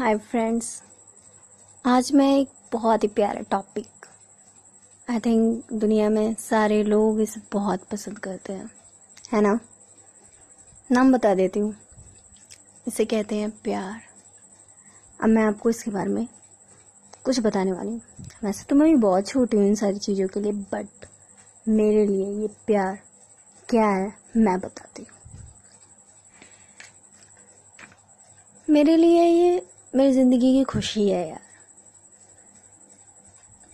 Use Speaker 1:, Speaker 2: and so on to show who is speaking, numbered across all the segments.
Speaker 1: Hi friends आज मैं एक बहुत ही प्यारा टॉपिक आई थिंक दुनिया में सारे लोग इसे बहुत पसंद करते हैं. है ना? नाम बता देती हूँ. इसे कहते हैं प्यार. अब मैं आपको इसके बारे में कुछ बताने वाली हूँ. वैसे तो मैं भी बहुत छोटी हूँ इन सारी चीज़ों के लिए बट मेरे लिए ये प्यार क्या है, मैं बताती हूँ. मेरे लिए ये मेरी ज़िंदगी की खुशी है यार।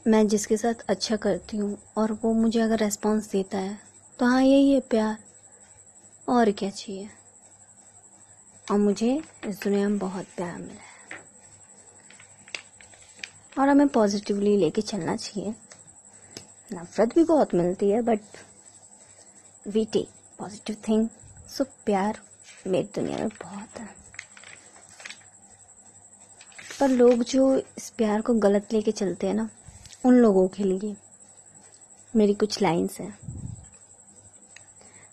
Speaker 1: मैं जिसके साथ अच्छा करती हूँ और वो मुझे अगर रेस्पॉन्स देता है तो हाँ यही है प्यार। और क्या चाहिए? और मुझे इस दुनिया में बहुत प्यार मिला है। और हमें पॉजिटिवली लेके चलना चाहिए। नफरत भी बहुत मिलती है but we take positive thing so प्यार मेरी दुनिया में बहुत है। पर लोग जो इस प्यार को गलत लेके चलते हैं ना, उन लोगों के लिए मेरी कुछ लाइंस हैं।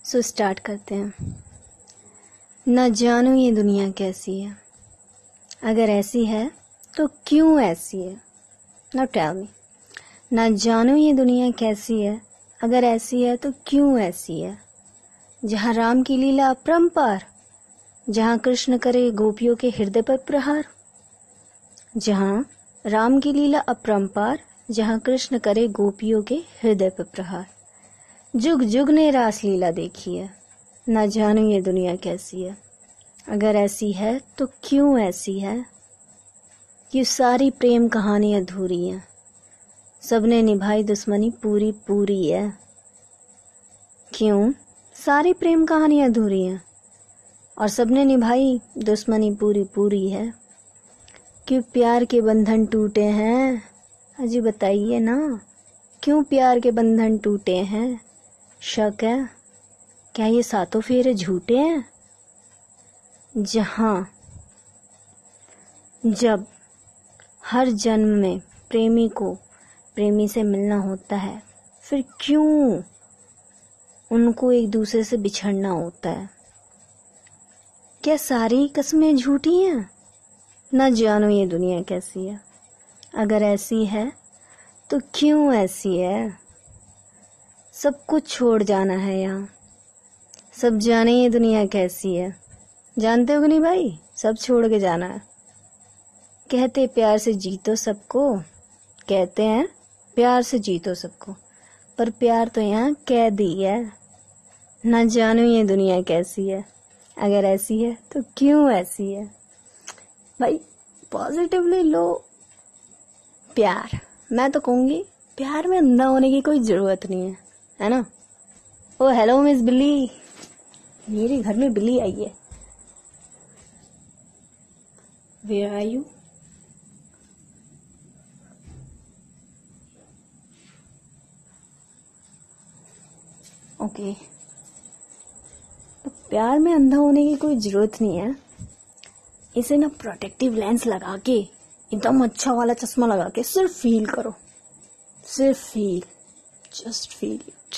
Speaker 1: सो स्टार्ट करते हैं। न जानो ये दुनिया कैसी है। अगर ऐसी है तो क्यों ऐसी है? न टेल मी न जानो ये दुनिया कैसी है। अगर ऐसी है तो क्यों ऐसी है? जहाँ राम की लीला अपरंपार, जहाँ कृष्ण करे गोपियों के हृदय पर प्रहार जहाँ राम की लीला अपरंपार, जहाँ कृष्ण करे गोपियों के हृदय पर प्रहार। जुग जुग ने रास लीला देखी है। न जानो ये दुनिया कैसी है। अगर ऐसी है तो क्यों ऐसी है? ये सारी प्रेम कहानी अधूरी है। सबने निभाई दुश्मनी पूरी पूरी है। क्यों? सारी प्रेम कहानी अधूरी है। और सबने निभाई दुश्मनी पूरी पूरी है। क्यों प्यार के बंधन टूटे हैं? अजी बताइए ना, क्यों प्यार के बंधन टूटे हैं? शक है। क्या ये सातों फेरे झूठे हैं? जहाँ, जब हर जन्म में प्रेमी को प्रेमी से मिलना होता है, फिर क्यों उनको एक दूसरे से बिछड़ना होता है? क्या सारी कस्में झूठी हैं? न जानो ये दुनिया कैसी है। अगर ऐसी है तो क्यों ऐसी है? सब कुछ छोड़ जाना है यहाँ। सब जाने ये दुनिया कैसी है। जानते हो नहीं भाई? सब छोड़ के जाना है। कहते प्यार से जीतो सबको। कहते हैं, प्यार से जीतो सबको। पर प्यार तो यहाँ कह दी है। ना जानो ये दुनिया कैसी है। अगर ऐसी है तो क्यों ऐसी है? भाई पॉजिटिवली लो प्यार। मैं तो कहूँगी, प्यार में अंधा होने की कोई ज़रूरत नहीं है है ना? ओ हेलो मिस बिल्ली मेरे घर में बिल्ली आई है। वे आर यू ओके प्यार में अंधा होने की कोई ज़रूरत नहीं है। इसे ना प्रोटेक्टिव लेंस लगा के एकदम अच्छा वाला चश्मा लगा के सिर्फ़ फील करो। सिर्फ़ फील जस्ट फील इट